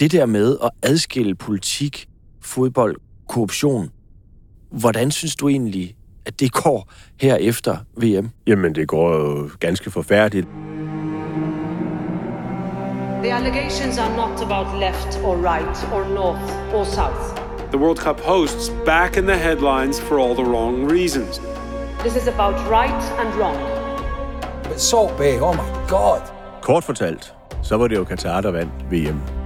det der med at adskille politik, fodbold, korruption, hvordan synes du egentlig, at det går her efter VM? Jamen, det går jo ganske forfærdeligt. The allegations are not about left or right or north or south. The World Cup hosts back in the headlines for all the wrong reasons. This is about right and wrong. But Salt Bay, oh my god. Kort fortalt, så var det jo Katar, der vandt VM.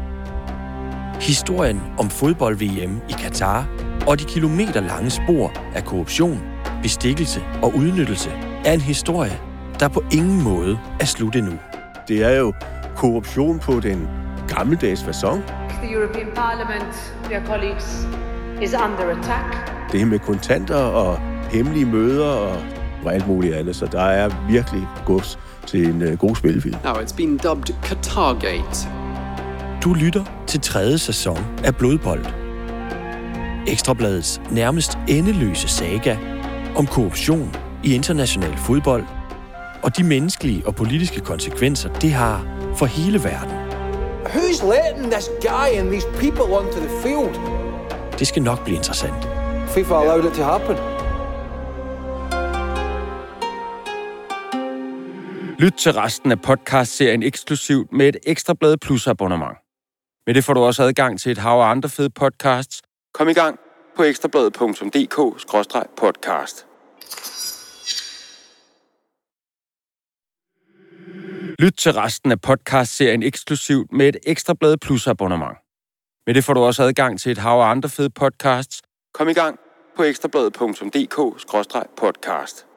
Historien om fodbold-VM i Katar og de kilometer lange spor af korruption, bestikkelse og udnyttelse er en historie, der på ingen måde er slut endnu. Det er jo korruption på den gammeldags façon. The European Parliament, dear colleagues, is under attack. Det her med kontanter og hemmelige møder og, og alt muligt andet. Så der er virkelig gods til en uh, god spillefilm. Now it's been dubbed Qatargate. Du lytter til tredje sæson af Blodbold. Ekstrabladets nærmest endeløse saga om korruption i international fodbold og de menneskelige og politiske konsekvenser, det har for hele verden. Who's letting this guy and these people onto the field? Det skal nok blive interessant. FIFA allowed it to happen. Lyt til resten af podcast-serien eksklusivt med et Ekstrablad Plus abonnement. Med det får du også adgang til et hav af andre fede podcasts. Kom i gang på ekstrabladet.dk-podcast. Lyt til resten af podcast-serien eksklusivt med et Ekstrablad Plus abonnement. Med det får du også adgang til et hav af andre fede podcasts. Kom i gang på ekstrabladet.dk-podcast.